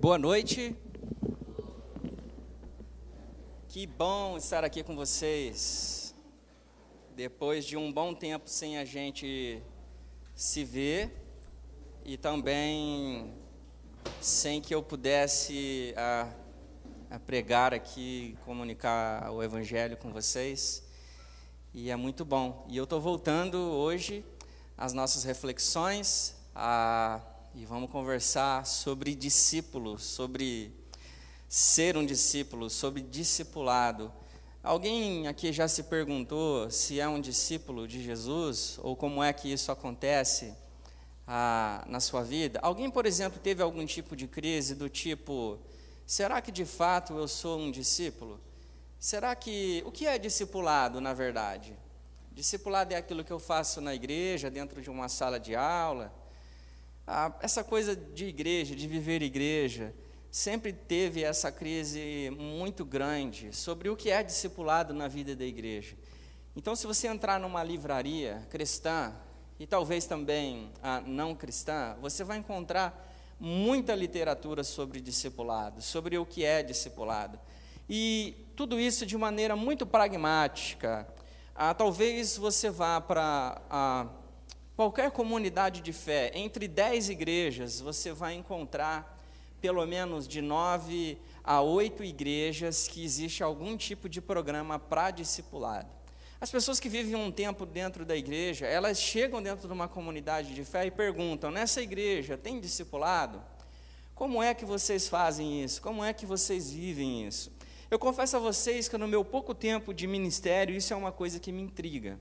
Boa noite. Que bom estar aqui com vocês. Depois de um bom tempo sem a gente se ver e também sem que eu pudesse a, a pregar aqui, comunicar o Evangelho com vocês. E é muito bom. E eu estou voltando hoje às nossas reflexões a e vamos conversar sobre discípulos, sobre ser um discípulo, sobre discipulado. Alguém aqui já se perguntou se é um discípulo de Jesus ou como é que isso acontece ah, na sua vida? Alguém, por exemplo, teve algum tipo de crise do tipo: será que de fato eu sou um discípulo? Será que. O que é discipulado, na verdade? Discipulado é aquilo que eu faço na igreja, dentro de uma sala de aula ah, essa coisa de igreja, de viver igreja, sempre teve essa crise muito grande sobre o que é discipulado na vida da igreja. Então, se você entrar numa livraria cristã, e talvez também a não cristã, você vai encontrar muita literatura sobre discipulado, sobre o que é discipulado. E tudo isso de maneira muito pragmática. Ah, talvez você vá para Qualquer comunidade de fé, entre dez igrejas, você vai encontrar pelo menos de nove a oito igrejas que existe algum tipo de programa para discipulado. As pessoas que vivem um tempo dentro da igreja, elas chegam dentro de uma comunidade de fé e perguntam: nessa igreja tem discipulado? Como é que vocês fazem isso? Como é que vocês vivem isso? Eu confesso a vocês que no meu pouco tempo de ministério, isso é uma coisa que me intriga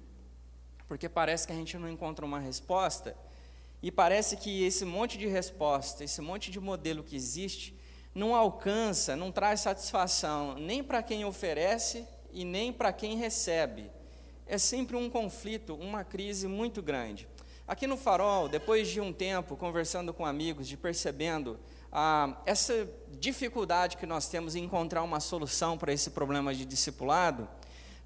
porque parece que a gente não encontra uma resposta, e parece que esse monte de resposta, esse monte de modelo que existe, não alcança, não traz satisfação nem para quem oferece e nem para quem recebe. É sempre um conflito, uma crise muito grande. Aqui no Farol, depois de um tempo conversando com amigos, de percebendo ah, essa dificuldade que nós temos em encontrar uma solução para esse problema de discipulado,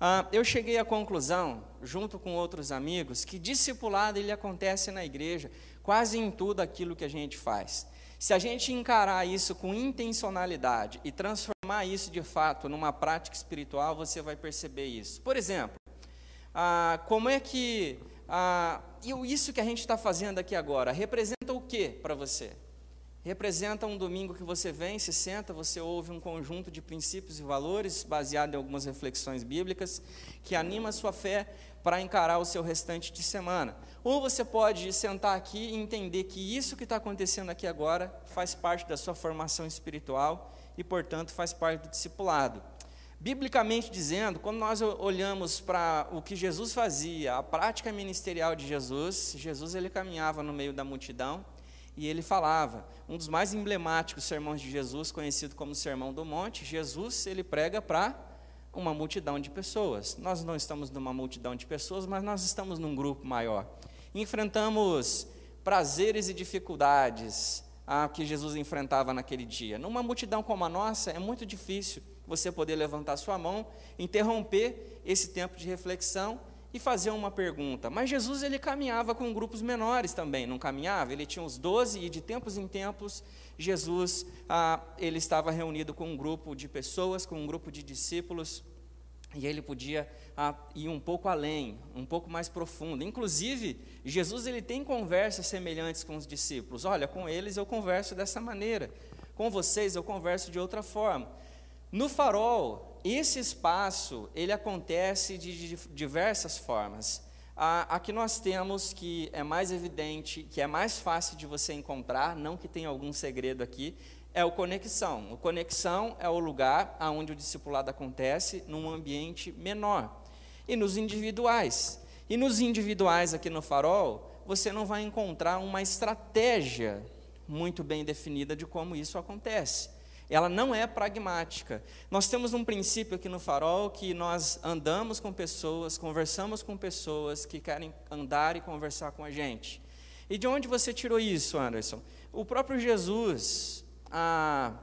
ah, eu cheguei à conclusão, junto com outros amigos, que discipulado ele acontece na igreja, quase em tudo aquilo que a gente faz. Se a gente encarar isso com intencionalidade e transformar isso de fato numa prática espiritual, você vai perceber isso. Por exemplo, ah, como é que ah, isso que a gente está fazendo aqui agora representa o que para você? Representa um domingo que você vem, se senta, você ouve um conjunto de princípios e valores baseado em algumas reflexões bíblicas que anima a sua fé para encarar o seu restante de semana. Ou você pode sentar aqui e entender que isso que está acontecendo aqui agora faz parte da sua formação espiritual e, portanto, faz parte do discipulado. Biblicamente dizendo, quando nós olhamos para o que Jesus fazia, a prática ministerial de Jesus, Jesus ele caminhava no meio da multidão, e ele falava, um dos mais emblemáticos sermões de Jesus, conhecido como Sermão do Monte, Jesus ele prega para uma multidão de pessoas. Nós não estamos numa multidão de pessoas, mas nós estamos num grupo maior. Enfrentamos prazeres e dificuldades a que Jesus enfrentava naquele dia. Numa multidão como a nossa, é muito difícil você poder levantar sua mão, interromper esse tempo de reflexão e fazer uma pergunta. Mas Jesus ele caminhava com grupos menores também, não caminhava? Ele tinha os doze e de tempos em tempos Jesus ah, ele estava reunido com um grupo de pessoas, com um grupo de discípulos e ele podia ah, ir um pouco além, um pouco mais profundo. Inclusive Jesus ele tem conversas semelhantes com os discípulos. Olha, com eles eu converso dessa maneira, com vocês eu converso de outra forma. No farol esse espaço, ele acontece de, diversas formas. A, a, que nós temos, que é mais evidente, que é mais fácil de você encontrar, não que tenha algum segredo aqui, é o conexão. O conexão é o lugar onde o discipulado acontece num ambiente menor. E nos individuais. E nos individuais aqui no farol, você não vai encontrar uma estratégia muito bem definida de como isso acontece ela não é pragmática. Nós temos um princípio aqui no farol que nós andamos com pessoas, conversamos com pessoas que querem andar e conversar com a gente. E de onde você tirou isso, Anderson? O próprio Jesus, ah,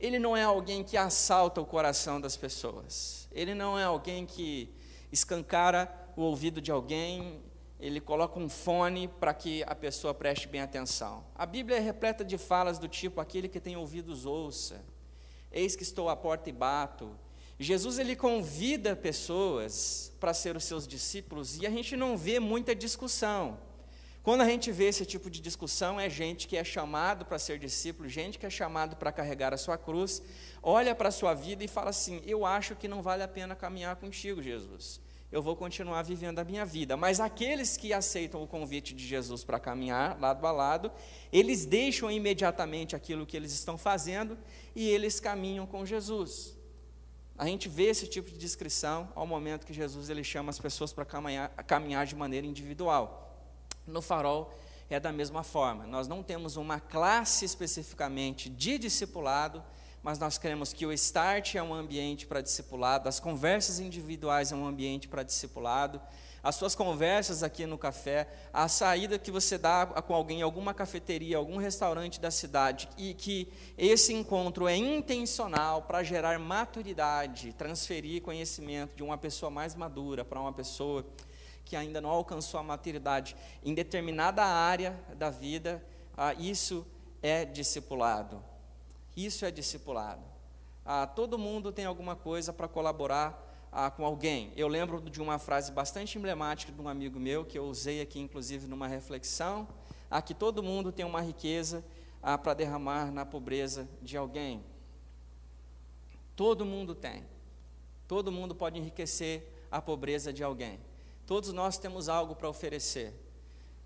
ele não é alguém que assalta o coração das pessoas. Ele não é alguém que escancara o ouvido de alguém ele coloca um fone para que a pessoa preste bem atenção. A Bíblia é repleta de falas do tipo: aquele que tem ouvidos ouça, eis que estou à porta e bato. Jesus ele convida pessoas para ser os seus discípulos e a gente não vê muita discussão. Quando a gente vê esse tipo de discussão, é gente que é chamado para ser discípulo, gente que é chamado para carregar a sua cruz, olha para a sua vida e fala assim: Eu acho que não vale a pena caminhar contigo, Jesus eu vou continuar vivendo a minha vida. Mas aqueles que aceitam o convite de Jesus para caminhar lado a lado, eles deixam imediatamente aquilo que eles estão fazendo e eles caminham com Jesus. A gente vê esse tipo de descrição ao momento que Jesus ele chama as pessoas para caminhar, caminhar de maneira individual. No farol é da mesma forma. Nós não temos uma classe especificamente de discipulado mas nós cremos que o start é um ambiente para discipulado, as conversas individuais é um ambiente para discipulado, as suas conversas aqui no café, a saída que você dá com alguém em alguma cafeteria, algum restaurante da cidade, e que esse encontro é intencional para gerar maturidade, transferir conhecimento de uma pessoa mais madura para uma pessoa que ainda não alcançou a maturidade em determinada área da vida, ah, isso é discipulado. Isso é discipulado. Ah, todo mundo tem alguma coisa para colaborar ah, com alguém. Eu lembro de uma frase bastante emblemática de um amigo meu, que eu usei aqui, inclusive, numa reflexão: ah, que todo mundo tem uma riqueza ah, para derramar na pobreza de alguém. Todo mundo tem. Todo mundo pode enriquecer a pobreza de alguém. Todos nós temos algo para oferecer.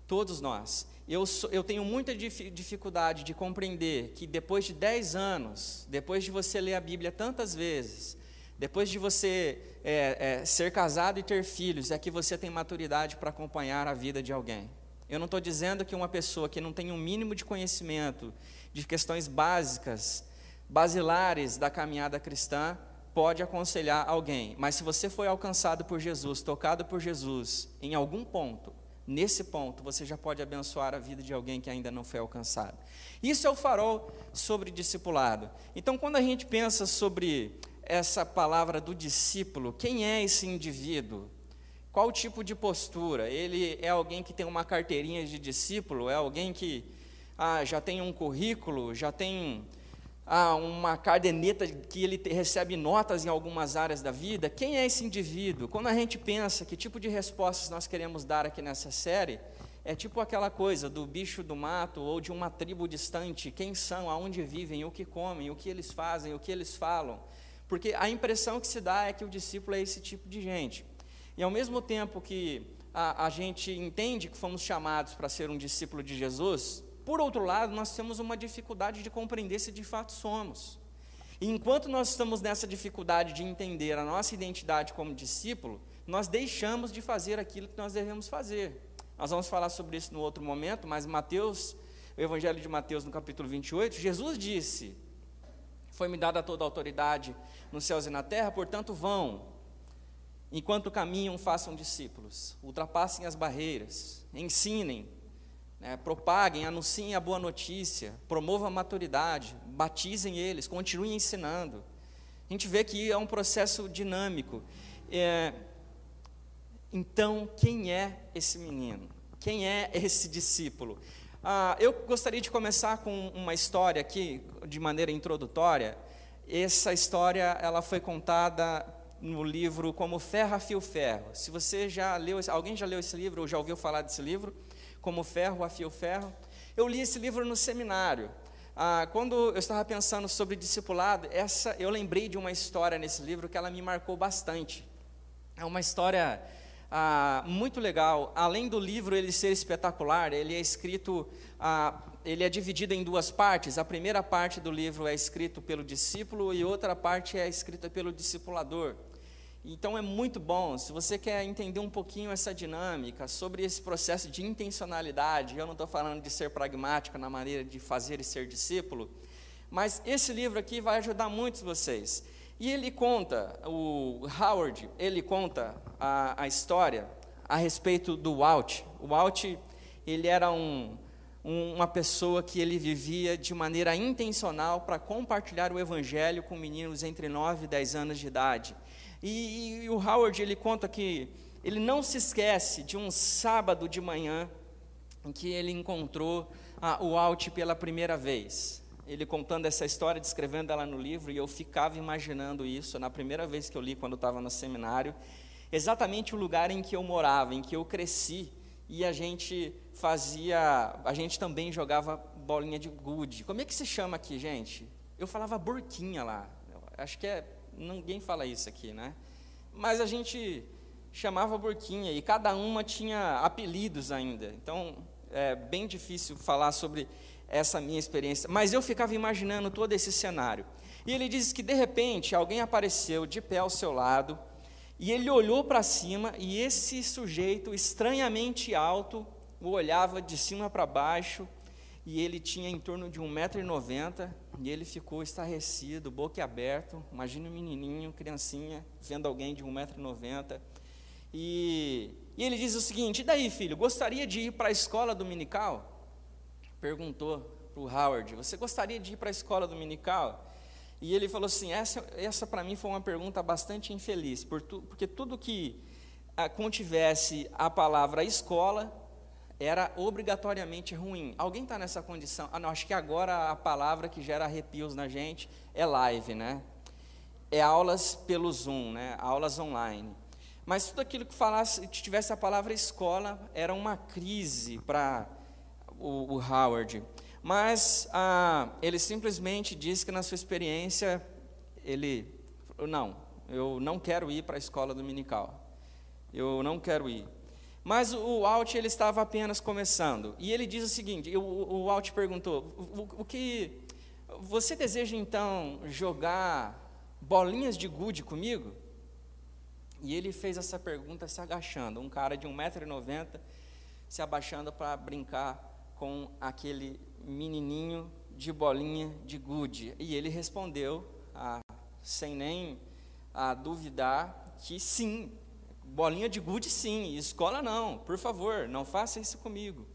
Todos nós. Eu, eu tenho muita dificuldade de compreender que depois de 10 anos, depois de você ler a Bíblia tantas vezes, depois de você é, é, ser casado e ter filhos, é que você tem maturidade para acompanhar a vida de alguém. Eu não estou dizendo que uma pessoa que não tem um mínimo de conhecimento de questões básicas, basilares da caminhada cristã, pode aconselhar alguém. Mas se você foi alcançado por Jesus, tocado por Jesus, em algum ponto, Nesse ponto, você já pode abençoar a vida de alguém que ainda não foi alcançado. Isso é o farol sobre discipulado. Então, quando a gente pensa sobre essa palavra do discípulo, quem é esse indivíduo? Qual tipo de postura? Ele é alguém que tem uma carteirinha de discípulo? É alguém que ah, já tem um currículo, já tem uma caderneta que ele recebe notas em algumas áreas da vida, quem é esse indivíduo? Quando a gente pensa que tipo de respostas nós queremos dar aqui nessa série, é tipo aquela coisa do bicho do mato ou de uma tribo distante, quem são, aonde vivem, o que comem, o que eles fazem, o que eles falam. Porque a impressão que se dá é que o discípulo é esse tipo de gente. E ao mesmo tempo que a, a gente entende que fomos chamados para ser um discípulo de Jesus, por outro lado, nós temos uma dificuldade de compreender se de fato somos. E enquanto nós estamos nessa dificuldade de entender a nossa identidade como discípulo, nós deixamos de fazer aquilo que nós devemos fazer. Nós vamos falar sobre isso no outro momento, mas Mateus, o Evangelho de Mateus, no capítulo 28, Jesus disse: Foi-me dada toda a autoridade nos céus e na terra, portanto vão. Enquanto caminham, façam discípulos, ultrapassem as barreiras, ensinem, é, propaguem, anunciem a boa notícia, promovam a maturidade, batizem eles, continuem ensinando. A gente vê que é um processo dinâmico. É, então, quem é esse menino? Quem é esse discípulo? Ah, eu gostaria de começar com uma história aqui, de maneira introdutória. Essa história ela foi contada no livro Como Ferro a Fio Ferro. Se você já leu, alguém já leu esse livro ou já ouviu falar desse livro? Como ferro afia o ferro. Eu li esse livro no seminário. Ah, quando eu estava pensando sobre discipulado, essa eu lembrei de uma história nesse livro que ela me marcou bastante. É uma história ah, muito legal. Além do livro ele ser espetacular, ele é escrito, ah, ele é dividido em duas partes. A primeira parte do livro é escrito pelo discípulo e outra parte é escrita pelo discipulador. Então é muito bom, se você quer entender um pouquinho essa dinâmica, sobre esse processo de intencionalidade, eu não estou falando de ser pragmático na maneira de fazer e ser discípulo, mas esse livro aqui vai ajudar muitos vocês. E ele conta, o Howard, ele conta a, a história a respeito do Walt. O Walt, ele era um, um, uma pessoa que ele vivia de maneira intencional para compartilhar o evangelho com meninos entre 9 e 10 anos de idade. E, e, o Howard ele conta que ele não se esquece de um sábado de manhã em que ele encontrou ah, o Alt pela primeira vez. Ele contando essa história, descrevendo ela no livro, e eu ficava imaginando isso na primeira vez que eu li, quando estava no seminário, exatamente o lugar em que eu morava, em que eu cresci, e a gente fazia, a gente também jogava bolinha de gude. Como é que se chama aqui, gente? Eu falava burquinha lá. Acho que é, ninguém fala isso aqui, né? Mas a gente chamava burquinha e cada uma tinha apelidos ainda. Então, é bem difícil falar sobre essa minha experiência, mas eu ficava imaginando todo esse cenário. E ele diz que de repente alguém apareceu de pé ao seu lado, e ele olhou para cima, e esse sujeito estranhamente alto o olhava de cima para baixo, e ele tinha em torno de 1,90m, e ele ficou estarrecido, boca aberto, imagina um menininho, criancinha, vendo alguém de 1,90m, e, e ele diz o seguinte, e daí filho, gostaria de ir para a escola dominical? perguntou para o Howard: Você gostaria de ir para a escola dominical? E ele falou assim: Essa, essa para mim foi uma pergunta bastante infeliz, porque tudo que ah, contivesse a palavra escola era obrigatoriamente ruim. Alguém está nessa condição? Ah, não, acho que agora a palavra que gera arrepios na gente é live, né? É aulas pelo Zoom, né? Aulas online. Mas tudo aquilo que falasse, que tivesse a palavra escola, era uma crise para o, o Howard. Mas ah, ele simplesmente disse que na sua experiência, ele, não, eu não quero ir para a escola dominical. Eu não quero ir. Mas o Alt ele estava apenas começando. E ele diz o seguinte: o, o Alt perguntou, o, o que você deseja então jogar bolinhas de gude comigo? E ele fez essa pergunta se agachando, um cara de 1,90m se abaixando para brincar com aquele menininho de bolinha de gude. E ele respondeu, sem nem ah, duvidar, que sim, bolinha de gude sim, escola não, por favor, não faça isso comigo.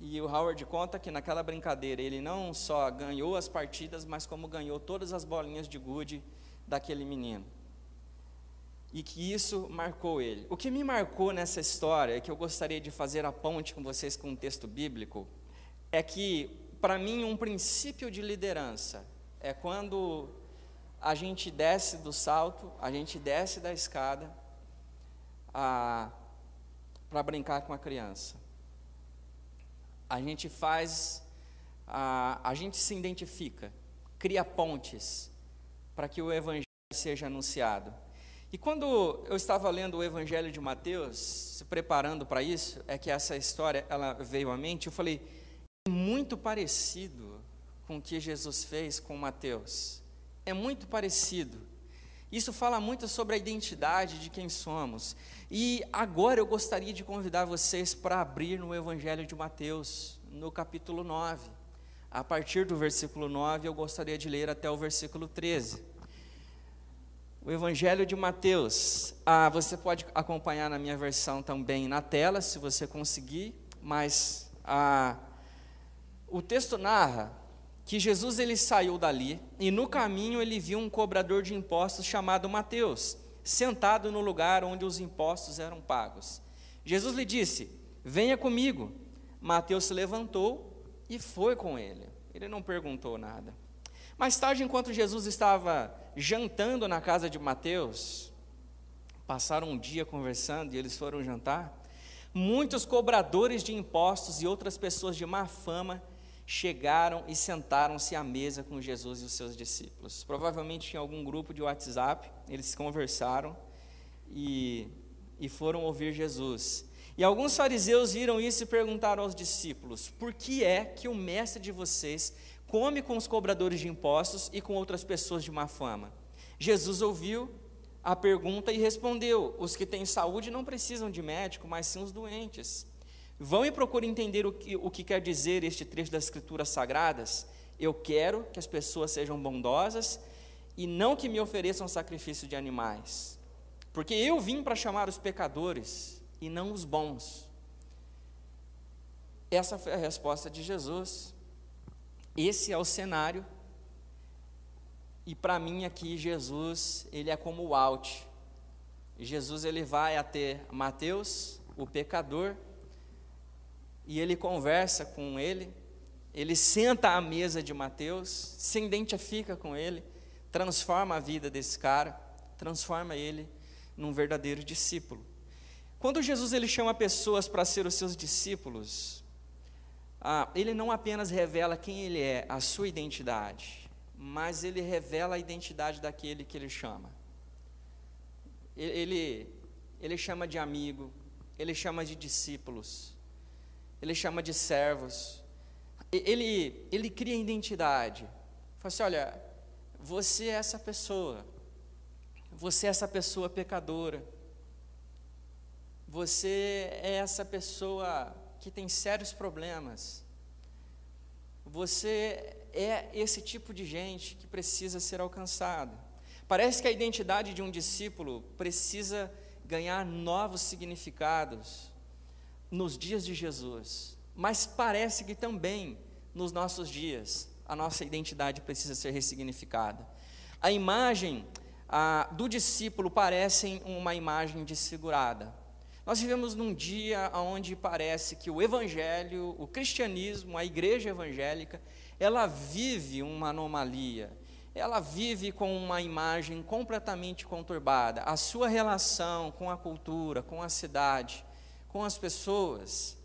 E o Howard conta que naquela brincadeira ele não só ganhou as partidas, mas como ganhou todas as bolinhas de gude daquele menino e que isso marcou ele. O que me marcou nessa história, que eu gostaria de fazer a ponte com vocês com um texto bíblico, é que, para mim, um princípio de liderança é quando a gente desce do salto, a gente desce da escada para brincar com a criança. A gente faz, a, a gente se identifica, cria pontes para que o evangelho seja anunciado. E quando eu estava lendo o Evangelho de Mateus, se preparando para isso, é que essa história ela veio à mente, eu falei, é muito parecido com o que Jesus fez com Mateus. É muito parecido. Isso fala muito sobre a identidade de quem somos. E agora eu gostaria de convidar vocês para abrir no Evangelho de Mateus, no capítulo 9. A partir do versículo 9, eu gostaria de ler até o versículo 13 o Evangelho de Mateus. Ah, você pode acompanhar na minha versão também na tela, se você conseguir, mas ah, o texto narra que Jesus ele saiu dali e no caminho ele viu um cobrador de impostos chamado Mateus, sentado no lugar onde os impostos eram pagos. Jesus lhe disse: Venha comigo. Mateus se levantou e foi com ele. Ele não perguntou nada. Mais tarde, enquanto Jesus estava jantando na casa de Mateus, passaram um dia conversando e eles foram jantar. Muitos cobradores de impostos e outras pessoas de má fama chegaram e sentaram-se à mesa com Jesus e os seus discípulos. Provavelmente em algum grupo de WhatsApp, eles conversaram e, e foram ouvir Jesus. E alguns fariseus viram isso e perguntaram aos discípulos: Por que é que o mestre de vocês come com os cobradores de impostos e com outras pessoas de má fama. Jesus ouviu a pergunta e respondeu: Os que têm saúde não precisam de médico, mas sim os doentes. Vão e procurem entender o que, o que quer dizer este trecho das Escrituras Sagradas. Eu quero que as pessoas sejam bondosas e não que me ofereçam sacrifício de animais. Porque eu vim para chamar os pecadores e não os bons. Essa foi a resposta de Jesus. Esse é o cenário. E para mim aqui Jesus, ele é como o Alt. Jesus ele vai até Mateus, o pecador, e ele conversa com ele, ele senta à mesa de Mateus, se identifica com ele, transforma a vida desse cara, transforma ele num verdadeiro discípulo. Quando Jesus ele chama pessoas para ser os seus discípulos, ah, ele não apenas revela quem ele é, a sua identidade, mas ele revela a identidade daquele que ele chama. Ele, ele chama de amigo, ele chama de discípulos, ele chama de servos, ele, ele cria identidade. Fala assim: olha, você é essa pessoa, você é essa pessoa pecadora, você é essa pessoa que tem sérios problemas, você é esse tipo de gente que precisa ser alcançado. Parece que a identidade de um discípulo precisa ganhar novos significados nos dias de Jesus, mas parece que também nos nossos dias a nossa identidade precisa ser ressignificada. A imagem a, do discípulo parece uma imagem desfigurada. Nós vivemos num dia onde parece que o evangelho, o cristianismo, a igreja evangélica, ela vive uma anomalia ela vive com uma imagem completamente conturbada. A sua relação com a cultura, com a cidade, com as pessoas,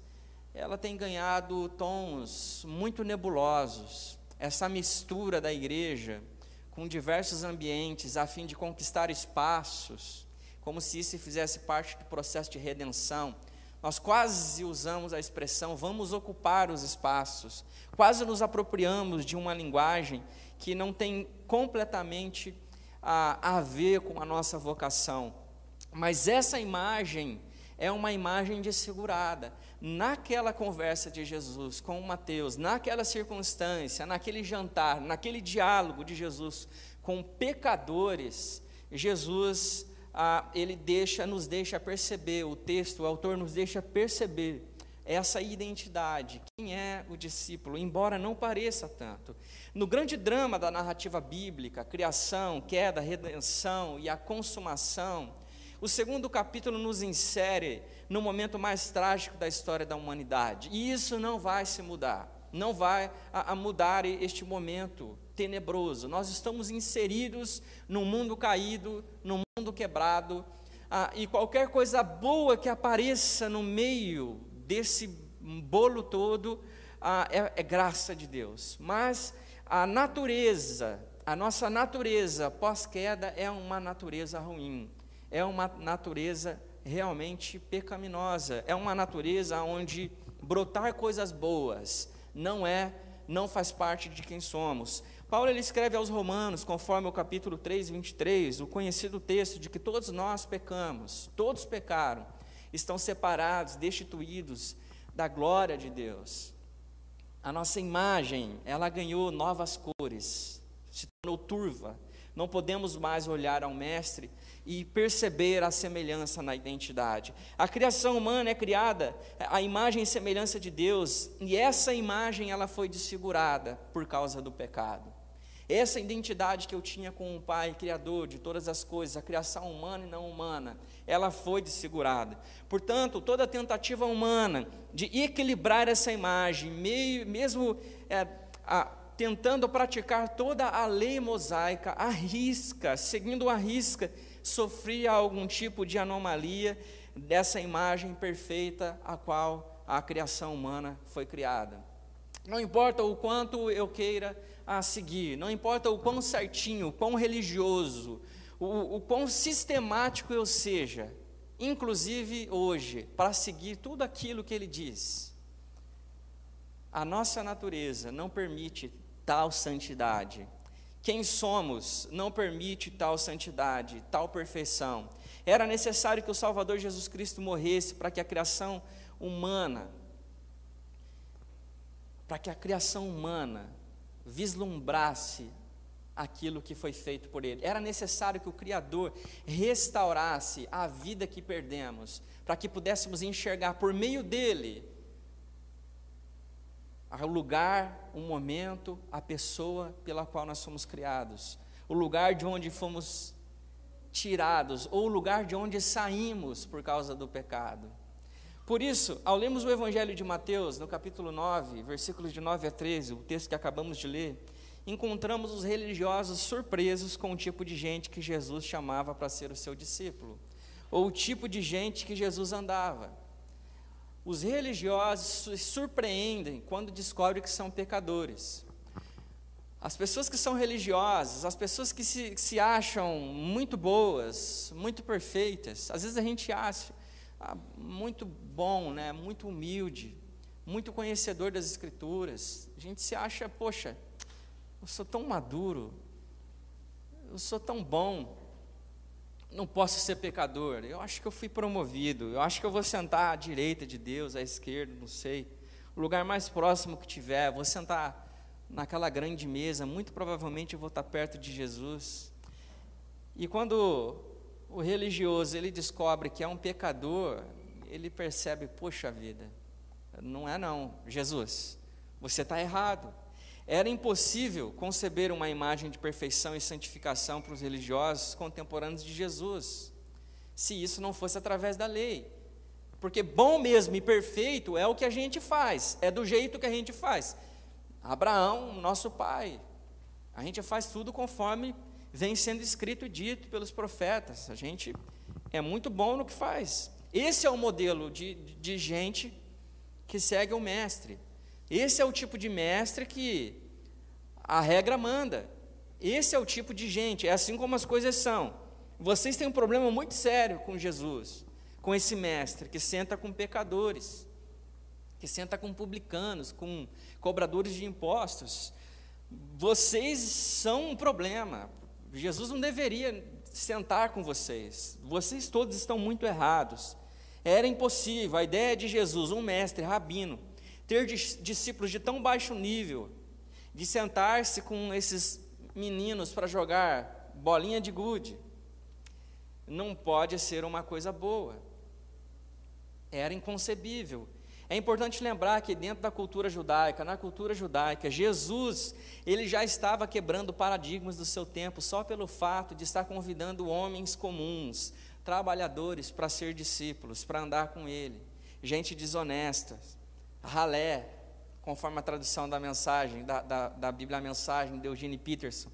ela tem ganhado tons muito nebulosos. Essa mistura da igreja com diversos ambientes a fim de conquistar espaços, como se isso fizesse parte do processo de redenção. Nós quase usamos a expressão vamos ocupar os espaços, quase nos apropriamos de uma linguagem que não tem completamente a, a ver com a nossa vocação. Mas essa imagem é uma imagem desfigurada. Naquela conversa de Jesus com Mateus, naquela circunstância, naquele jantar, naquele diálogo de Jesus com pecadores, Jesus ah, ele deixa, nos deixa perceber, o texto, o autor nos deixa perceber essa identidade, quem é o discípulo, embora não pareça tanto. No grande drama da narrativa bíblica, criação, queda, redenção e a consumação, o segundo capítulo nos insere no momento mais trágico da história da humanidade. E isso não vai se mudar, não vai a, a mudar este momento tenebroso. Nós estamos inseridos num mundo caído, num mundo quebrado, ah, e qualquer coisa boa que apareça no meio desse bolo todo ah, é, é graça de Deus. Mas a natureza, a nossa natureza pós-queda é uma natureza ruim, é uma natureza realmente pecaminosa, é uma natureza onde brotar coisas boas não é, não faz parte de quem somos. Paulo ele escreve aos Romanos, conforme o capítulo 3, 23, o conhecido texto de que todos nós pecamos, todos pecaram, estão separados, destituídos da glória de Deus a nossa imagem, ela ganhou novas cores, se tornou turva. Não podemos mais olhar ao Mestre e perceber a semelhança na identidade. A criação humana é criada a imagem e semelhança de Deus, e essa imagem ela foi desfigurada por causa do pecado. Essa identidade que eu tinha com o Pai Criador de todas as coisas, a criação humana e não humana, ela foi desfigurada. Portanto, toda tentativa humana de equilibrar essa imagem, meio, mesmo é, a, tentando praticar toda a lei mosaica, a risca, seguindo a risca, sofria algum tipo de anomalia dessa imagem perfeita a qual a criação humana foi criada. Não importa o quanto eu queira a seguir, não importa o quão certinho, o quão religioso, o, o quão sistemático eu seja, inclusive hoje, para seguir tudo aquilo que ele diz. A nossa natureza não permite tal santidade. Quem somos não permite tal santidade, tal perfeição. Era necessário que o Salvador Jesus Cristo morresse para que a criação humana, para que a criação humana vislumbrasse aquilo que foi feito por ele. Era necessário que o Criador restaurasse a vida que perdemos, para que pudéssemos enxergar por meio dele o lugar, o momento, a pessoa pela qual nós somos criados, o lugar de onde fomos tirados, ou o lugar de onde saímos por causa do pecado. Por isso, ao lermos o Evangelho de Mateus, no capítulo 9, versículos de 9 a 13, o texto que acabamos de ler, encontramos os religiosos surpresos com o tipo de gente que Jesus chamava para ser o seu discípulo, ou o tipo de gente que Jesus andava. Os religiosos se surpreendem quando descobrem que são pecadores. As pessoas que são religiosas, as pessoas que se, que se acham muito boas, muito perfeitas, às vezes a gente acha ah, muito bom, né, muito humilde, muito conhecedor das Escrituras. A gente se acha, poxa, eu sou tão maduro, eu sou tão bom, não posso ser pecador. Eu acho que eu fui promovido, eu acho que eu vou sentar à direita de Deus, à esquerda, não sei. O lugar mais próximo que tiver, vou sentar naquela grande mesa, muito provavelmente eu vou estar perto de Jesus. E quando o religioso ele descobre que é um pecador, ele percebe, poxa vida, não é não, Jesus, você está errado. Era impossível conceber uma imagem de perfeição e santificação para os religiosos contemporâneos de Jesus, se isso não fosse através da lei. Porque bom mesmo e perfeito é o que a gente faz, é do jeito que a gente faz. Abraão, nosso pai. A gente faz tudo conforme vem sendo escrito e dito pelos profetas. A gente é muito bom no que faz. Esse é o modelo de, de gente que segue o mestre. Esse é o tipo de mestre que a regra manda. Esse é o tipo de gente, é assim como as coisas são. Vocês têm um problema muito sério com Jesus, com esse mestre que senta com pecadores, que senta com publicanos, com cobradores de impostos. Vocês são um problema. Jesus não deveria sentar com vocês. Vocês todos estão muito errados. Era impossível, a ideia de Jesus, um mestre, rabino, ter discípulos de tão baixo nível, de sentar-se com esses meninos para jogar bolinha de gude, não pode ser uma coisa boa. Era inconcebível. É importante lembrar que dentro da cultura judaica, na cultura judaica, Jesus, ele já estava quebrando paradigmas do seu tempo só pelo fato de estar convidando homens comuns, trabalhadores para ser discípulos, para andar com ele. Gente desonesta, ralé, conforme a tradução da mensagem, da, da, da Bíblia a Mensagem de Eugene Peterson.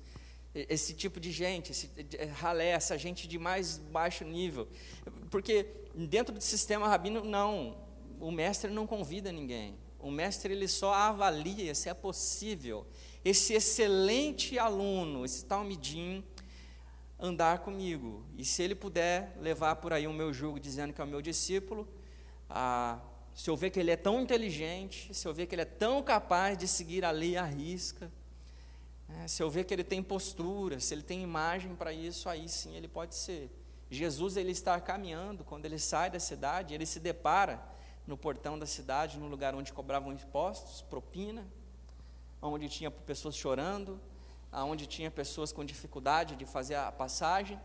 Esse tipo de gente, esse ralé, essa gente de mais baixo nível. Porque dentro do sistema rabino, não o mestre não convida ninguém. O mestre ele só avalia se é possível esse excelente aluno, esse talmidim, andar comigo. E se ele puder levar por aí o meu jugo dizendo que é o meu discípulo, ah, se eu ver que ele é tão inteligente, se eu ver que ele é tão capaz de seguir a lei à risca, é, se eu ver que ele tem postura, se ele tem imagem para isso, aí sim ele pode ser. Jesus ele está caminhando, quando ele sai da cidade, ele se depara no portão da cidade, no lugar onde cobravam impostos, propina, onde tinha pessoas chorando, onde tinha pessoas com dificuldade de fazer a passagem.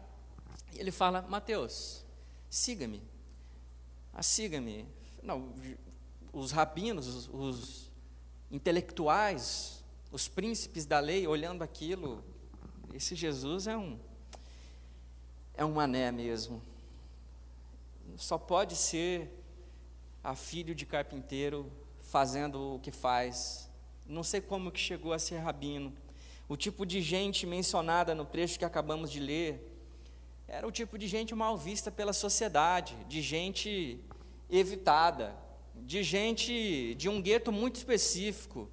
E ele fala: Mateus, siga-me, siga-me. Não, os rabinos, os, os intelectuais, os príncipes da lei, olhando aquilo, esse Jesus é um é um mané mesmo. Só pode ser a filho de carpinteiro, fazendo o que faz. Não sei como que chegou a ser rabino. O tipo de gente mencionada no trecho que acabamos de ler era o tipo de gente mal vista pela sociedade, de gente evitada, de gente de um gueto muito específico,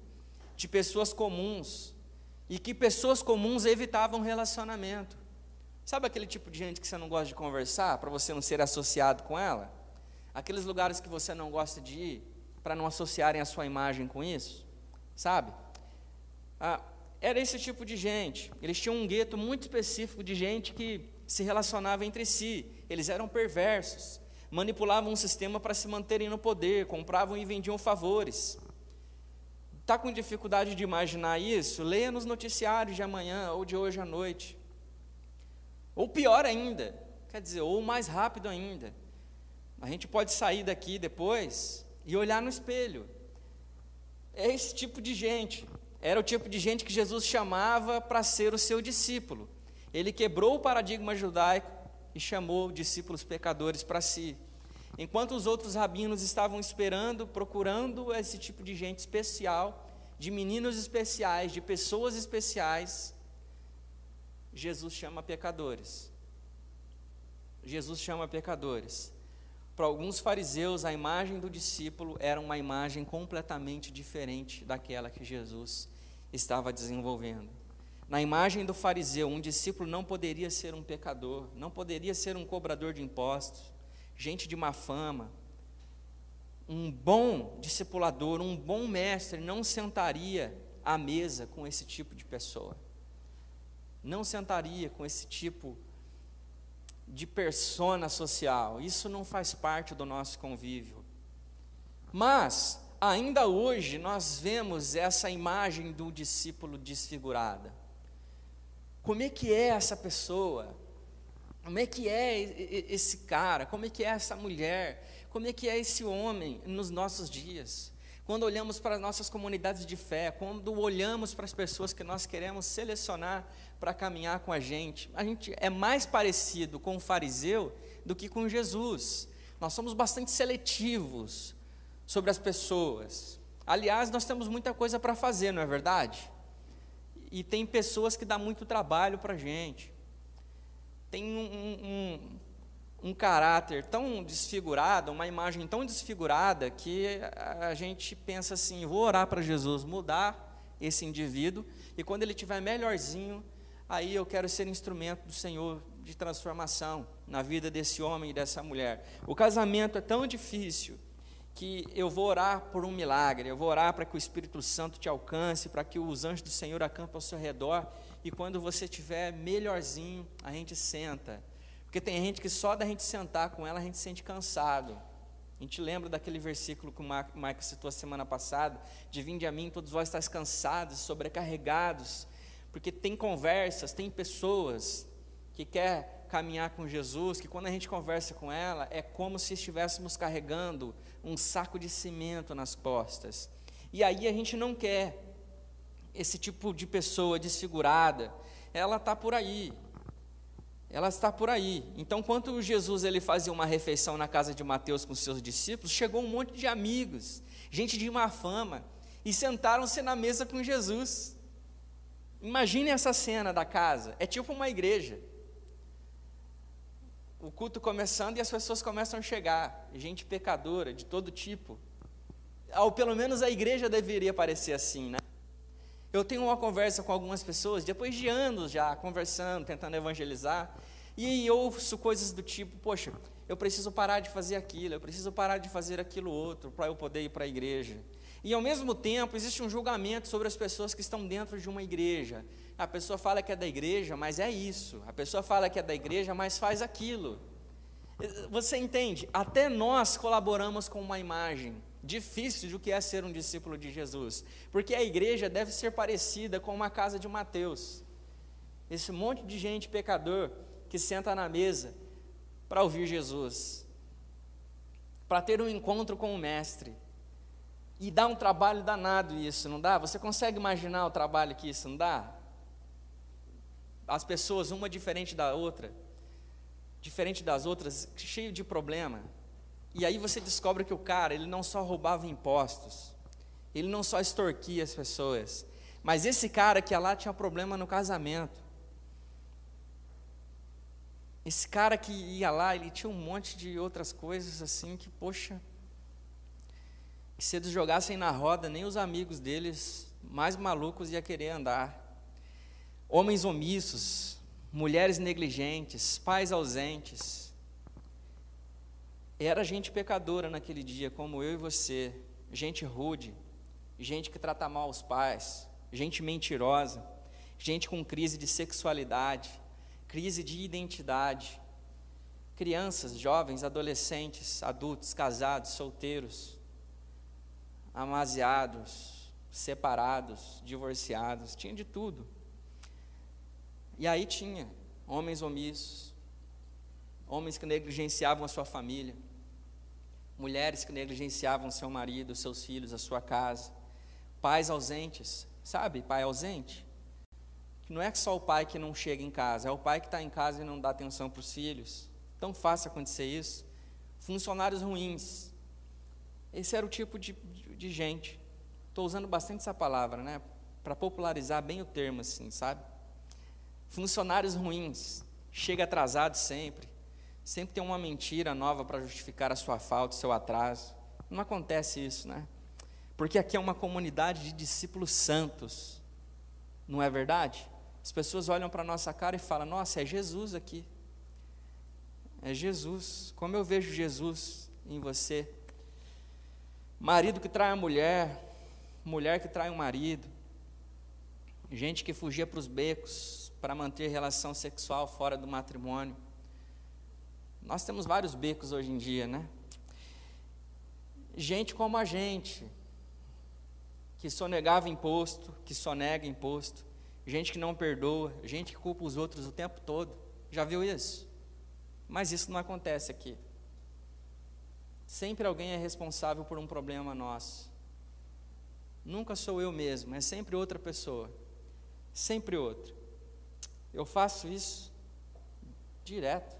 de pessoas comuns, e que pessoas comuns evitavam relacionamento. Sabe aquele tipo de gente que você não gosta de conversar, para você não ser associado com ela? aqueles lugares que você não gosta de ir, para não associarem a sua imagem com isso, sabe? Ah, era esse tipo de gente. Eles tinham um gueto muito específico de gente que se relacionava entre si. Eles eram perversos, manipulavam um sistema para se manterem no poder, compravam e vendiam favores. Está com dificuldade de imaginar isso? Leia nos noticiários de amanhã ou de hoje à noite. Ou pior ainda, quer dizer, ou mais rápido ainda. A gente pode sair daqui depois e olhar no espelho. É esse tipo de gente. Era o tipo de gente que Jesus chamava para ser o seu discípulo. Ele quebrou o paradigma judaico e chamou discípulos pecadores para si. Enquanto os outros rabinos estavam esperando, procurando esse tipo de gente especial, de meninos especiais, de pessoas especiais, Jesus chama pecadores. Jesus chama pecadores. Para alguns fariseus, a imagem do discípulo era uma imagem completamente diferente daquela que Jesus estava desenvolvendo. Na imagem do fariseu, um discípulo não poderia ser um pecador, não poderia ser um cobrador de impostos, gente de má fama. Um bom discipulador, um bom mestre não sentaria à mesa com esse tipo de pessoa. Não sentaria com esse tipo de persona social. Isso não faz parte do nosso convívio. Mas, ainda hoje, nós vemos essa imagem do discípulo desfigurada. Como é que é essa pessoa? Como é que é esse cara? Como é que é essa mulher? Como é que é esse homem nos nossos dias? Quando olhamos para as nossas comunidades de fé, quando olhamos para as pessoas que nós queremos selecionar para caminhar com a gente, a gente é mais parecido com o fariseu do que com Jesus. Nós somos bastante seletivos sobre as pessoas. Aliás, nós temos muita coisa para fazer, não é verdade? E tem pessoas que dão muito trabalho para a gente tem um, um, um, caráter tão desfigurado, uma imagem tão desfigurada, que a gente pensa assim: vou orar para Jesus mudar esse indivíduo, e quando ele estiver melhorzinho, aí eu quero ser instrumento do Senhor de transformação na vida desse homem e dessa mulher. O casamento é tão difícil que eu vou orar por um milagre, eu vou orar para que o Espírito Santo te alcance, para que os anjos do Senhor acampem ao seu redor e quando você estiver melhorzinho, a gente senta. Porque tem gente que só da gente sentar com ela a gente se sente cansado. A gente lembra daquele versículo que o Marcos citou a semana passada, de vinde a mim, todos vós estáis cansados, sobrecarregados, porque tem conversas, tem pessoas que quer caminhar com Jesus, que quando a gente conversa com ela, é como se estivéssemos carregando um saco de cimento nas costas. E aí a gente não quer, esse tipo de pessoa desfigurada, ela está por aí. Ela está por aí. Então, quando Jesus ele fazia uma refeição na casa de Mateus com seus discípulos, chegou um monte de amigos, gente de má fama, e sentaram-se na mesa com Jesus. Imagine essa cena da casa. É tipo uma igreja. O culto começando e as pessoas começam a chegar, gente pecadora de todo tipo. Ou pelo menos a igreja deveria parecer assim, né? Eu tenho uma conversa com algumas pessoas, depois de anos já conversando, tentando evangelizar, e ouço coisas do tipo: poxa, eu preciso parar de fazer aquilo, eu preciso parar de fazer aquilo outro para eu poder ir para a igreja. E ao mesmo tempo existe um julgamento sobre as pessoas que estão dentro de uma igreja. A pessoa fala que é da igreja, mas é isso. A pessoa fala que é da igreja, mas faz aquilo. Você entende? Até nós colaboramos com uma imagem difícil do que é ser um discípulo de Jesus, porque a igreja deve ser parecida com uma casa de Mateus. Esse monte de gente pecador que senta na mesa para ouvir Jesus, para ter um encontro com o Mestre. E dá um trabalho danado isso, não dá? Você consegue imaginar o trabalho que isso não dá? As pessoas, uma diferente da outra, diferente das outras, cheio de problema. E aí você descobre que o cara, ele não só roubava impostos, ele não só extorquia as pessoas, mas esse cara que ia lá tinha problema no casamento. Esse cara que ia lá, ele tinha um monte de outras coisas assim que, poxa, que se eles jogassem na roda, nem os amigos deles, mais malucos, ia querer andar. Homens omissos, mulheres negligentes, pais ausentes, era gente pecadora naquele dia, como eu e você, gente rude, gente que trata mal os pais, gente mentirosa, gente com crise de sexualidade, crise de identidade, crianças, jovens, adolescentes, adultos, casados, solteiros, amaziados, separados, divorciados, tinha de tudo. E aí tinha homens omissos, homens que negligenciavam a sua família, mulheres que negligenciavam seu marido, seus filhos, a sua casa, pais ausentes, sabe, pai ausente, não é só o pai que não chega em casa, é o pai que está em casa e não dá atenção para os filhos. Tão fácil acontecer isso. Funcionários ruins. Esse era o tipo de, de, de gente. Estou usando bastante essa palavra, né? Para popularizar bem o termo, assim, sabe? Funcionários ruins. Chega atrasado sempre. Sempre tem uma mentira nova para justificar a sua falta, o seu atraso. Não acontece isso, né? Porque aqui é uma comunidade de discípulos santos. Não é verdade? As pessoas olham para a nossa cara e falam: Nossa, é Jesus aqui. É Jesus. Como eu vejo Jesus em você. Marido que trai a mulher, mulher que trai o marido, gente que fugia para os becos para manter relação sexual fora do matrimônio. Nós temos vários becos hoje em dia, né? Gente como a gente, que sonegava imposto, que sonega imposto, gente que não perdoa, gente que culpa os outros o tempo todo. Já viu isso? Mas isso não acontece aqui. Sempre alguém é responsável por um problema nosso. Nunca sou eu mesmo, é sempre outra pessoa. Sempre outra. Eu faço isso direto.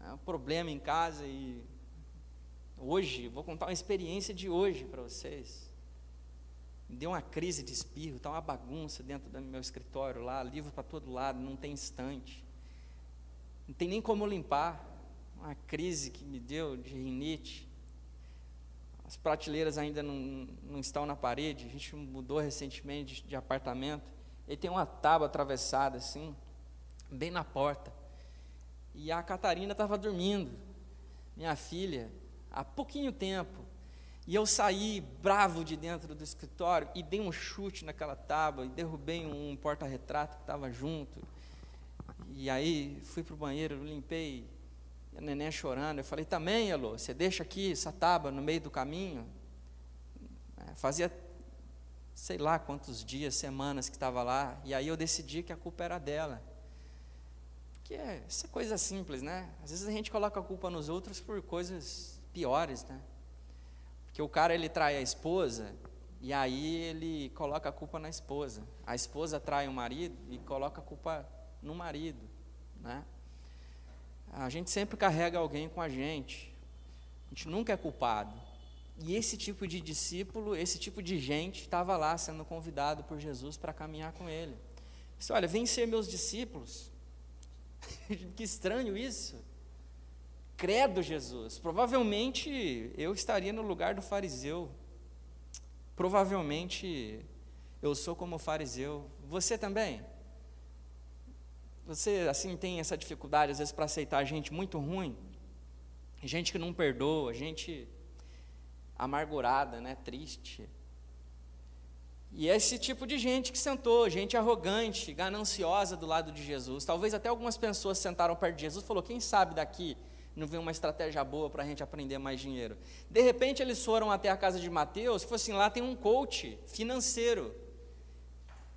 É um problema em casa e hoje, vou contar uma experiência de hoje para vocês. Me deu uma crise de espirro, está uma bagunça dentro do meu escritório lá, livro para todo lado, não tem estante. Não tem nem como limpar. Uma crise que me deu de rinite. As prateleiras ainda não, não estão na parede. A gente mudou recentemente de, de apartamento. E tem uma tábua atravessada assim, bem na porta. E a Catarina estava dormindo, minha filha, há pouquinho tempo. E eu saí bravo de dentro do escritório e dei um chute naquela tábua e derrubei um porta-retrato que estava junto. E aí fui para o banheiro, limpei, a neném chorando. Eu falei, também, Elô, você deixa aqui essa tábua no meio do caminho? É, fazia sei lá quantos dias, semanas que estava lá, e aí eu decidi que a culpa era dela. Porque é, é coisa simples, né? Às vezes a gente coloca a culpa nos outros por coisas piores, né? que o cara ele trai a esposa e aí ele coloca a culpa na esposa. A esposa trai o marido e coloca a culpa no marido, né? A gente sempre carrega alguém com a gente. A gente nunca é culpado. E esse tipo de discípulo, esse tipo de gente estava lá sendo convidado por Jesus para caminhar com ele. Disse, olha, vem ser meus discípulos. que estranho isso. Credo, Jesus. Provavelmente eu estaria no lugar do fariseu. Provavelmente eu sou como fariseu. Você também? Você assim tem essa dificuldade às vezes para aceitar gente muito ruim, gente que não perdoa, gente amargurada, né, triste. E é esse tipo de gente que sentou, gente arrogante, gananciosa do lado de Jesus. Talvez até algumas pessoas sentaram perto de Jesus e falou: "Quem sabe daqui não vem uma estratégia boa para a gente aprender mais dinheiro. De repente eles foram até a casa de Mateus, que assim, lá tem um coach financeiro.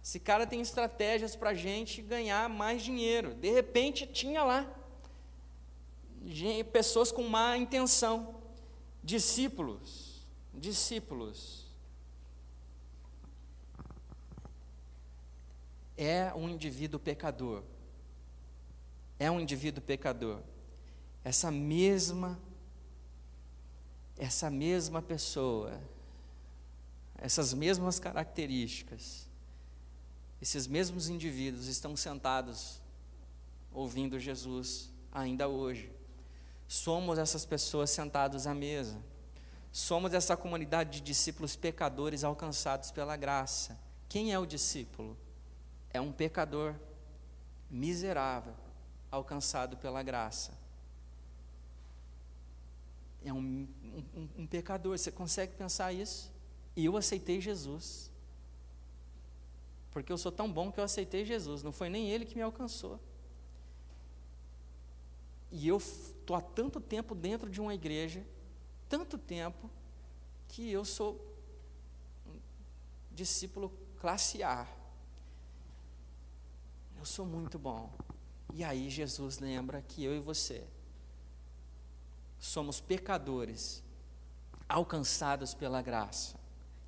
Esse cara tem estratégias para a gente ganhar mais dinheiro. De repente tinha lá pessoas com má intenção, discípulos, discípulos. É um indivíduo pecador. É um indivíduo pecador essa mesma essa mesma pessoa, essas mesmas características, esses mesmos indivíduos estão sentados ouvindo Jesus ainda hoje. Somos essas pessoas sentados à mesa. Somos essa comunidade de discípulos pecadores alcançados pela graça. Quem é o discípulo? É um pecador miserável alcançado pela graça é um, um, um pecador. Você consegue pensar isso? E eu aceitei Jesus. Porque eu sou tão bom que eu aceitei Jesus. Não foi nem ele que me alcançou. E eu estou há tanto tempo dentro de uma igreja, tanto tempo, que eu sou discípulo classe A. Eu sou muito bom. E aí Jesus lembra que eu e você somos pecadores, alcançados pela graça.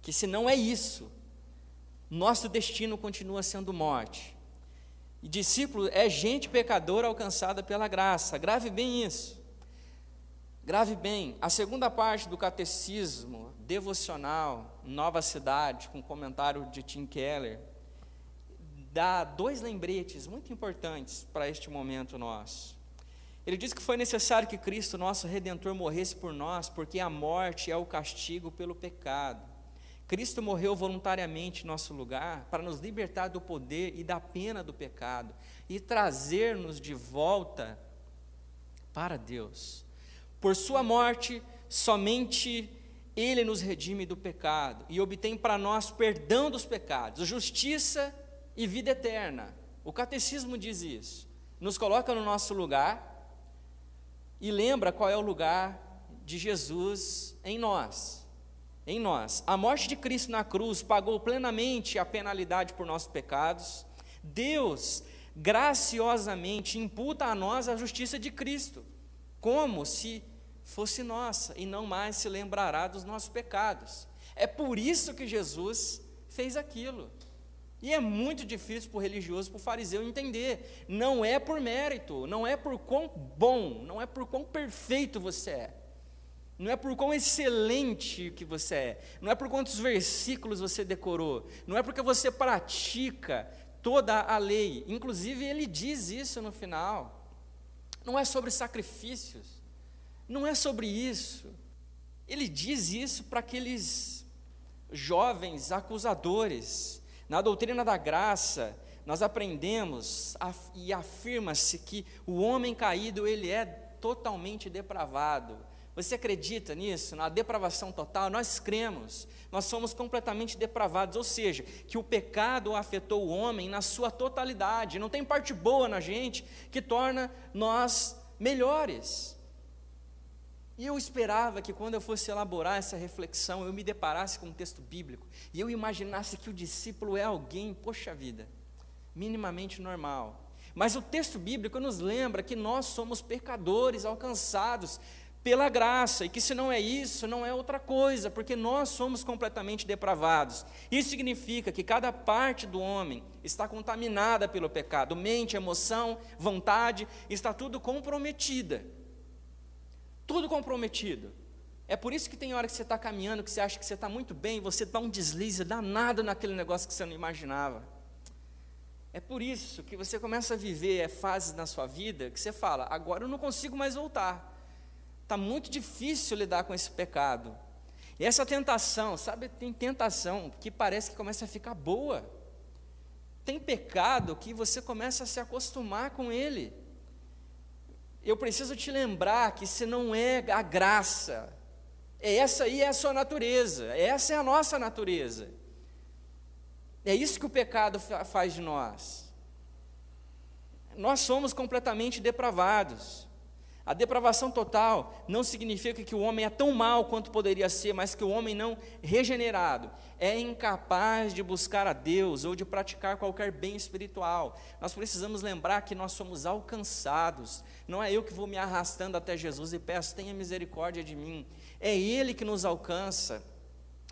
Que se não é isso, nosso destino continua sendo morte. E discípulo é gente pecadora alcançada pela graça. Grave bem isso. Grave bem. A segunda parte do catecismo devocional Nova Cidade, com comentário de Tim Keller, dá dois lembretes muito importantes para este momento nosso. Ele diz que foi necessário que Cristo, nosso redentor, morresse por nós, porque a morte é o castigo pelo pecado. Cristo morreu voluntariamente em nosso lugar para nos libertar do poder e da pena do pecado e trazer-nos de volta para Deus. Por sua morte, somente ele nos redime do pecado e obtém para nós perdão dos pecados, justiça e vida eterna. O catecismo diz isso. Nos coloca no nosso lugar e lembra qual é o lugar de Jesus em nós. Em nós. A morte de Cristo na cruz pagou plenamente a penalidade por nossos pecados. Deus graciosamente imputa a nós a justiça de Cristo, como se fosse nossa e não mais se lembrará dos nossos pecados. É por isso que Jesus fez aquilo. E é muito difícil para o religioso, para o fariseu entender. Não é por mérito, não é por quão bom, não é por quão perfeito você é. Não é por quão excelente que você é. Não é por quantos versículos você decorou. Não é porque você pratica toda a lei. Inclusive, ele diz isso no final. Não é sobre sacrifícios. Não é sobre isso. Ele diz isso para aqueles jovens acusadores. Na doutrina da graça, nós aprendemos e afirma-se que o homem caído ele é totalmente depravado. Você acredita nisso? Na depravação total? Nós cremos. Nós somos completamente depravados, ou seja, que o pecado afetou o homem na sua totalidade. Não tem parte boa na gente que torna nós melhores. E eu esperava que quando eu fosse elaborar essa reflexão, eu me deparasse com um texto bíblico e eu imaginasse que o discípulo é alguém, poxa vida, minimamente normal. Mas o texto bíblico nos lembra que nós somos pecadores alcançados pela graça, e que se não é isso, não é outra coisa, porque nós somos completamente depravados. Isso significa que cada parte do homem está contaminada pelo pecado, mente, emoção, vontade, está tudo comprometida tudo comprometido. É por isso que tem hora que você está caminhando, que você acha que você está muito bem, você dá um deslize danado naquele negócio que você não imaginava. É por isso que você começa a viver é, fases na sua vida que você fala, agora eu não consigo mais voltar. Está muito difícil lidar com esse pecado. E essa tentação, sabe, tem tentação que parece que começa a ficar boa. Tem pecado que você começa a se acostumar com ele eu preciso te lembrar que se não é a graça, essa aí é a sua natureza, essa é a nossa natureza. É isso que o pecado faz de nós. Nós somos completamente depravados. A depravação total não significa que o homem é tão mal quanto poderia ser, mas que o homem não regenerado é incapaz de buscar a Deus ou de praticar qualquer bem espiritual. Nós precisamos lembrar que nós somos alcançados. Não é eu que vou me arrastando até Jesus e peço, tenha misericórdia de mim. É Ele que nos alcança.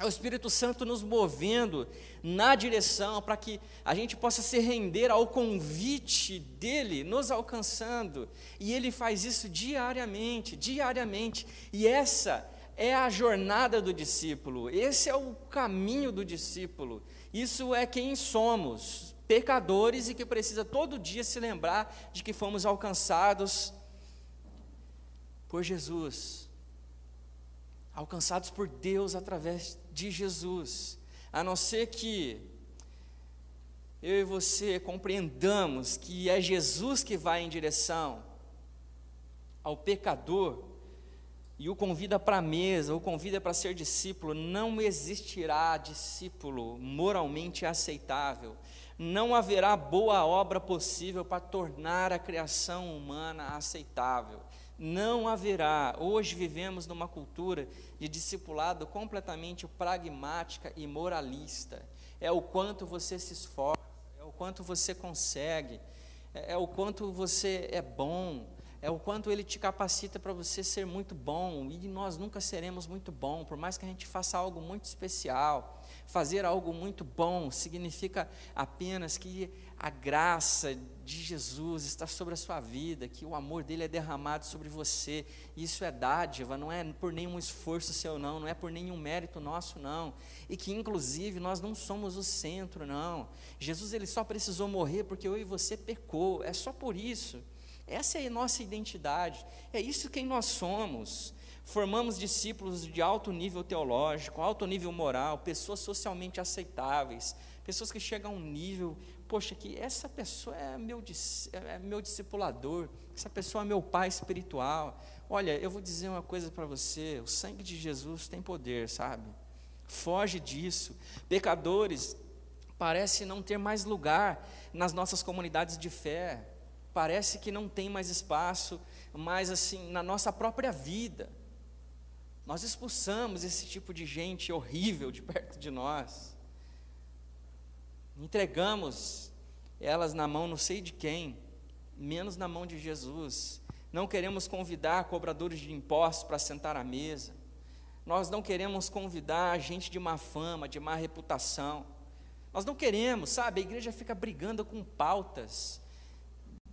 É o Espírito Santo nos movendo na direção para que a gente possa se render ao convite dele, nos alcançando. E ele faz isso diariamente, diariamente. E essa é a jornada do discípulo, esse é o caminho do discípulo. Isso é quem somos, pecadores e que precisa todo dia se lembrar de que fomos alcançados por Jesus alcançados por Deus através de Jesus. A não ser que eu e você compreendamos que é Jesus que vai em direção ao pecador e o convida para a mesa, o convida para ser discípulo, não existirá discípulo moralmente aceitável. Não haverá boa obra possível para tornar a criação humana aceitável não haverá. Hoje vivemos numa cultura de discipulado completamente pragmática e moralista. É o quanto você se esforça, é o quanto você consegue, é, é o quanto você é bom, é o quanto Ele te capacita para você ser muito bom, e nós nunca seremos muito bom, por mais que a gente faça algo muito especial. Fazer algo muito bom significa apenas que a graça de Jesus está sobre a sua vida, que o amor dele é derramado sobre você. Isso é dádiva, não é por nenhum esforço seu, não, não é por nenhum mérito nosso, não. E que, inclusive, nós não somos o centro, não. Jesus ele só precisou morrer porque eu e você pecou, é só por isso. Essa é a nossa identidade, é isso quem nós somos. Formamos discípulos de alto nível teológico, alto nível moral, pessoas socialmente aceitáveis, pessoas que chegam a um nível, poxa, que essa pessoa é meu, é meu discipulador, essa pessoa é meu pai espiritual. Olha, eu vou dizer uma coisa para você: o sangue de Jesus tem poder, sabe? Foge disso. Pecadores parece não ter mais lugar nas nossas comunidades de fé parece que não tem mais espaço, mais assim, na nossa própria vida. Nós expulsamos esse tipo de gente horrível de perto de nós. Entregamos elas na mão não sei de quem, menos na mão de Jesus. Não queremos convidar cobradores de impostos para sentar à mesa. Nós não queremos convidar gente de má fama, de má reputação. Nós não queremos, sabe? A igreja fica brigando com pautas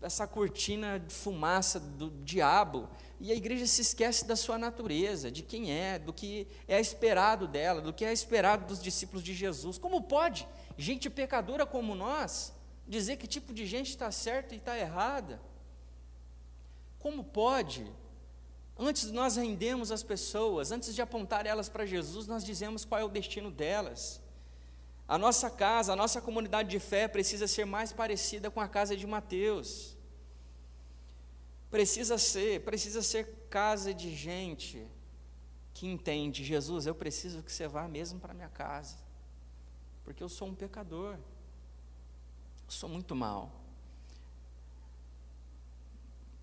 essa cortina de fumaça do diabo, e a igreja se esquece da sua natureza, de quem é, do que é esperado dela, do que é esperado dos discípulos de Jesus. Como pode gente pecadora como nós dizer que tipo de gente está certa e está errada? Como pode? Antes nós rendemos as pessoas, antes de apontar elas para Jesus, nós dizemos qual é o destino delas. A nossa casa, a nossa comunidade de fé precisa ser mais parecida com a casa de Mateus. Precisa ser, precisa ser casa de gente que entende, Jesus, eu preciso que você vá mesmo para minha casa. Porque eu sou um pecador. Eu sou muito mal.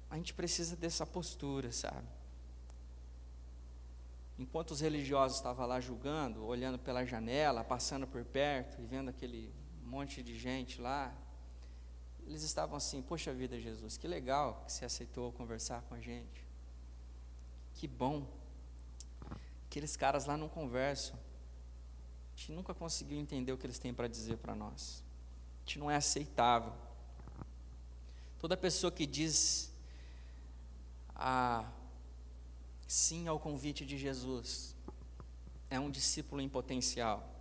A gente precisa dessa postura, sabe? Enquanto os religiosos estavam lá julgando, olhando pela janela, passando por perto e vendo aquele monte de gente lá, eles estavam assim: Poxa vida, Jesus, que legal que você aceitou conversar com a gente. Que bom. Aqueles caras lá não conversam. A gente nunca conseguiu entender o que eles têm para dizer para nós. A gente não é aceitável. Toda pessoa que diz a sim ao convite de Jesus, é um discípulo em potencial.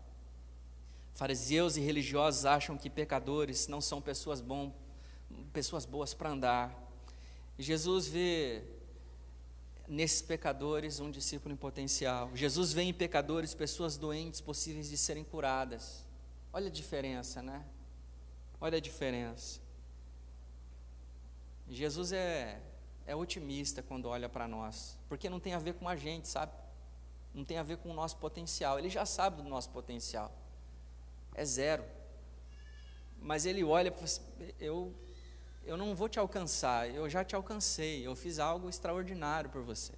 Fariseus e religiosos acham que pecadores não são pessoas, bom, pessoas boas para andar. Jesus vê nesses pecadores um discípulo em potencial. Jesus vê em pecadores pessoas doentes possíveis de serem curadas. Olha a diferença, né? Olha a diferença. Jesus é é otimista quando olha para nós, porque não tem a ver com a gente, sabe? Não tem a ver com o nosso potencial. Ele já sabe do nosso potencial. É zero. Mas ele olha assim, eu, eu não vou te alcançar, eu já te alcancei, eu fiz algo extraordinário por você.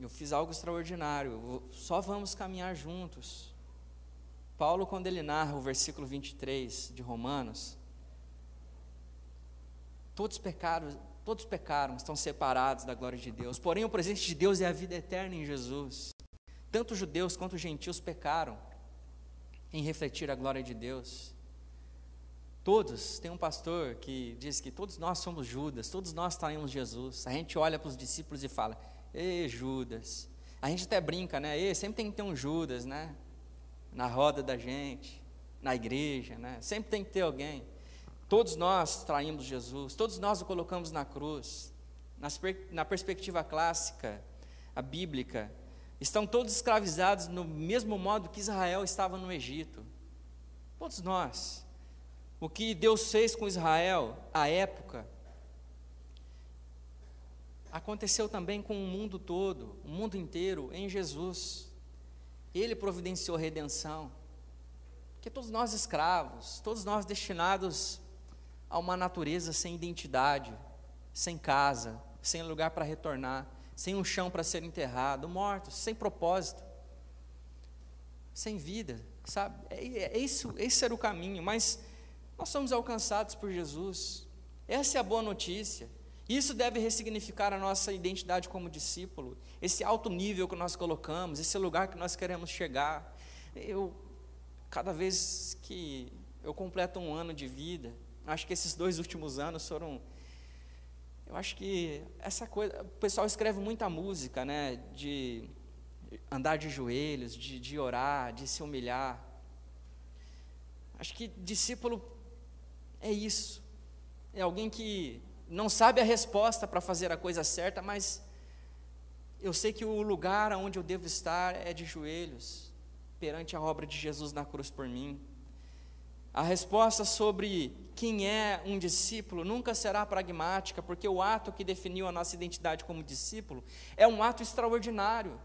Eu fiz algo extraordinário, só vamos caminhar juntos. Paulo, quando ele narra o versículo 23 de Romanos, todos pecaram, Todos pecaram, estão separados da glória de Deus. Porém, o presente de Deus é a vida eterna em Jesus. Tanto judeus quanto gentios pecaram em refletir a glória de Deus. Todos, tem um pastor que diz que todos nós somos Judas, todos nós traímos Jesus. A gente olha para os discípulos e fala: Ei, Judas. A gente até brinca, né? Ei, sempre tem que ter um Judas, né? Na roda da gente, na igreja, né? Sempre tem que ter alguém. Todos nós traímos Jesus, todos nós o colocamos na cruz. Na perspectiva clássica, a bíblica, estão todos escravizados no mesmo modo que Israel estava no Egito. Todos nós. O que Deus fez com Israel, à época, aconteceu também com o mundo todo, o mundo inteiro, em Jesus. Ele providenciou redenção. Porque todos nós escravos, todos nós destinados a uma natureza sem identidade, sem casa, sem lugar para retornar, sem um chão para ser enterrado, mortos, sem propósito, sem vida, sabe? É, é, isso, esse era o caminho, mas nós somos alcançados por Jesus. Essa é a boa notícia. Isso deve ressignificar a nossa identidade como discípulo, esse alto nível que nós colocamos, esse lugar que nós queremos chegar. Eu, cada vez que eu completo um ano de vida, acho que esses dois últimos anos foram. Eu acho que essa coisa. O pessoal escreve muita música, né? De andar de joelhos, de, de orar, de se humilhar. Acho que discípulo é isso. É alguém que não sabe a resposta para fazer a coisa certa, mas eu sei que o lugar onde eu devo estar é de joelhos, perante a obra de Jesus na cruz por mim. A resposta sobre quem é um discípulo nunca será pragmática, porque o ato que definiu a nossa identidade como discípulo é um ato extraordinário.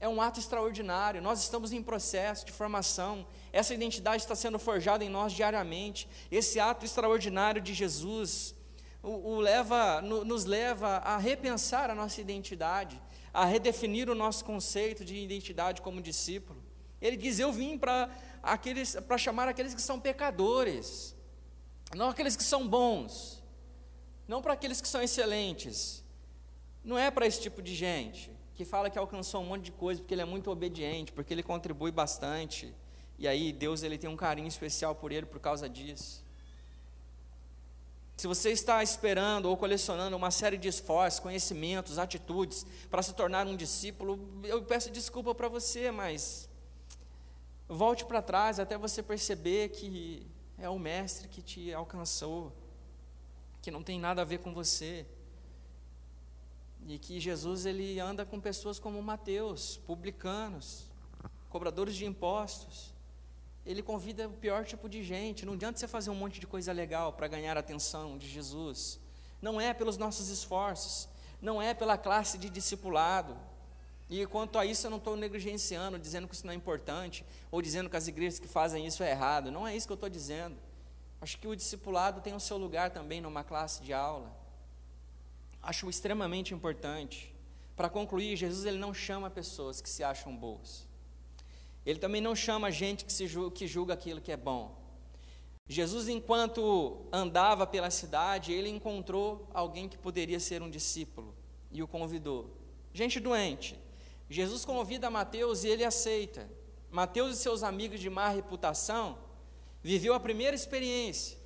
É um ato extraordinário. Nós estamos em processo de formação. Essa identidade está sendo forjada em nós diariamente. Esse ato extraordinário de Jesus o, o leva, no, nos leva a repensar a nossa identidade, a redefinir o nosso conceito de identidade como discípulo. Ele diz: Eu vim para aqueles para chamar aqueles que são pecadores, não aqueles que são bons, não para aqueles que são excelentes. Não é para esse tipo de gente que fala que alcançou um monte de coisa porque ele é muito obediente, porque ele contribui bastante. E aí Deus ele tem um carinho especial por ele por causa disso. Se você está esperando ou colecionando uma série de esforços, conhecimentos, atitudes para se tornar um discípulo, eu peço desculpa para você, mas volte para trás até você perceber que é o Mestre que te alcançou, que não tem nada a ver com você. E que Jesus ele anda com pessoas como Mateus, publicanos, cobradores de impostos, ele convida o pior tipo de gente. Não adianta você fazer um monte de coisa legal para ganhar a atenção de Jesus. Não é pelos nossos esforços, não é pela classe de discipulado. E quanto a isso, eu não estou negligenciando, dizendo que isso não é importante, ou dizendo que as igrejas que fazem isso é errado. Não é isso que eu estou dizendo. Acho que o discipulado tem o seu lugar também numa classe de aula. Acho extremamente importante. Para concluir, Jesus ele não chama pessoas que se acham boas. Ele também não chama gente que, se julga, que julga aquilo que é bom. Jesus, enquanto andava pela cidade, ele encontrou alguém que poderia ser um discípulo e o convidou. Gente doente. Jesus convida Mateus e ele aceita. Mateus e seus amigos de má reputação viveu a primeira experiência,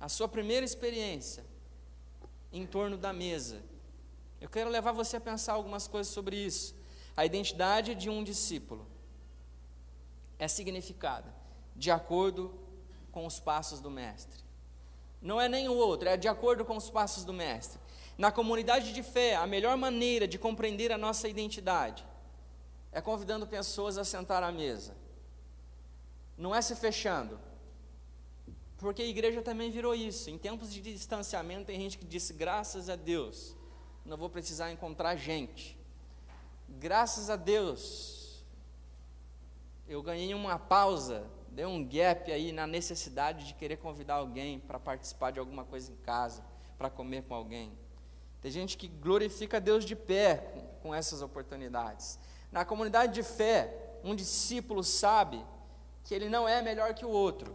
a sua primeira experiência em torno da mesa. Eu quero levar você a pensar algumas coisas sobre isso. A identidade de um discípulo é significada de acordo com os passos do Mestre. Não é nem o outro, é de acordo com os passos do Mestre. Na comunidade de fé, a melhor maneira de compreender a nossa identidade é convidando pessoas a sentar à mesa. Não é se fechando. Porque a igreja também virou isso. Em tempos de distanciamento, tem gente que disse: graças a Deus, não vou precisar encontrar gente. Graças a Deus, eu ganhei uma pausa, dei um gap aí na necessidade de querer convidar alguém para participar de alguma coisa em casa, para comer com alguém. Tem gente que glorifica Deus de pé com, com essas oportunidades. Na comunidade de fé, um discípulo sabe que ele não é melhor que o outro.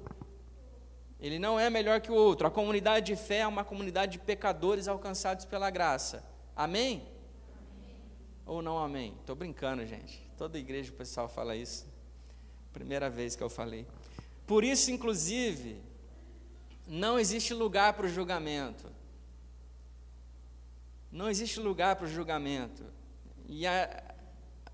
Ele não é melhor que o outro. A comunidade de fé é uma comunidade de pecadores alcançados pela graça. Amém? amém. Ou não amém? Estou brincando, gente. Toda igreja o pessoal fala isso. Primeira vez que eu falei. Por isso, inclusive, não existe lugar para o julgamento. Não existe lugar para o julgamento. E há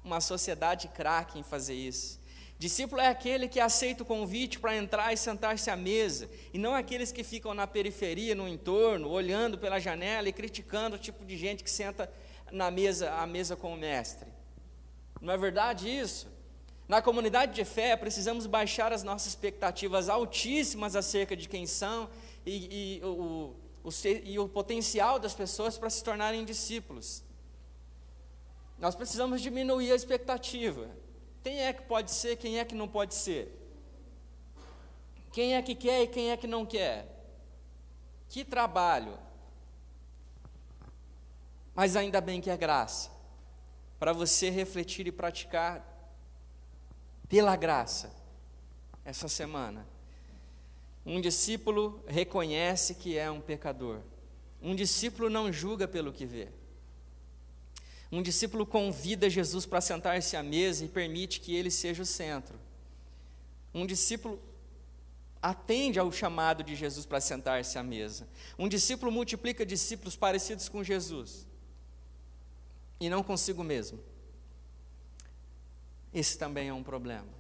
uma sociedade craque em fazer isso. Discípulo é aquele que aceita o convite para entrar e sentar-se à mesa, e não aqueles que ficam na periferia, no entorno, olhando pela janela e criticando o tipo de gente que senta na mesa, à mesa com o mestre. Não é verdade isso? Na comunidade de fé, precisamos baixar as nossas expectativas altíssimas acerca de quem são e, e o, e o potencial das pessoas para se tornarem discípulos. Nós precisamos diminuir a expectativa. Quem é que pode ser, quem é que não pode ser? Quem é que quer e quem é que não quer? Que trabalho. Mas ainda bem que é graça para você refletir e praticar pela graça, essa semana. Um discípulo reconhece que é um pecador. Um discípulo não julga pelo que vê. Um discípulo convida Jesus para sentar-se à mesa e permite que ele seja o centro. Um discípulo atende ao chamado de Jesus para sentar-se à mesa. Um discípulo multiplica discípulos parecidos com Jesus e não consigo mesmo. Esse também é um problema.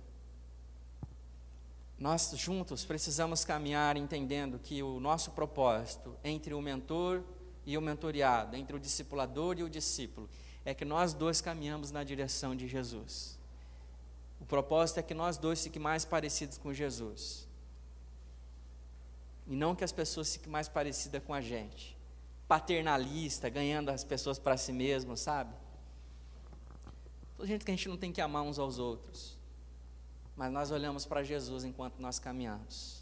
Nós juntos precisamos caminhar entendendo que o nosso propósito entre o mentor e o mentoriado, entre o discipulador e o discípulo, é que nós dois caminhamos na direção de Jesus. O propósito é que nós dois fiquem mais parecidos com Jesus. E não que as pessoas fiquem mais parecidas com a gente. Paternalista, ganhando as pessoas para si mesmo, sabe? Toda gente que a gente não tem que amar uns aos outros mas nós olhamos para Jesus enquanto nós caminhamos.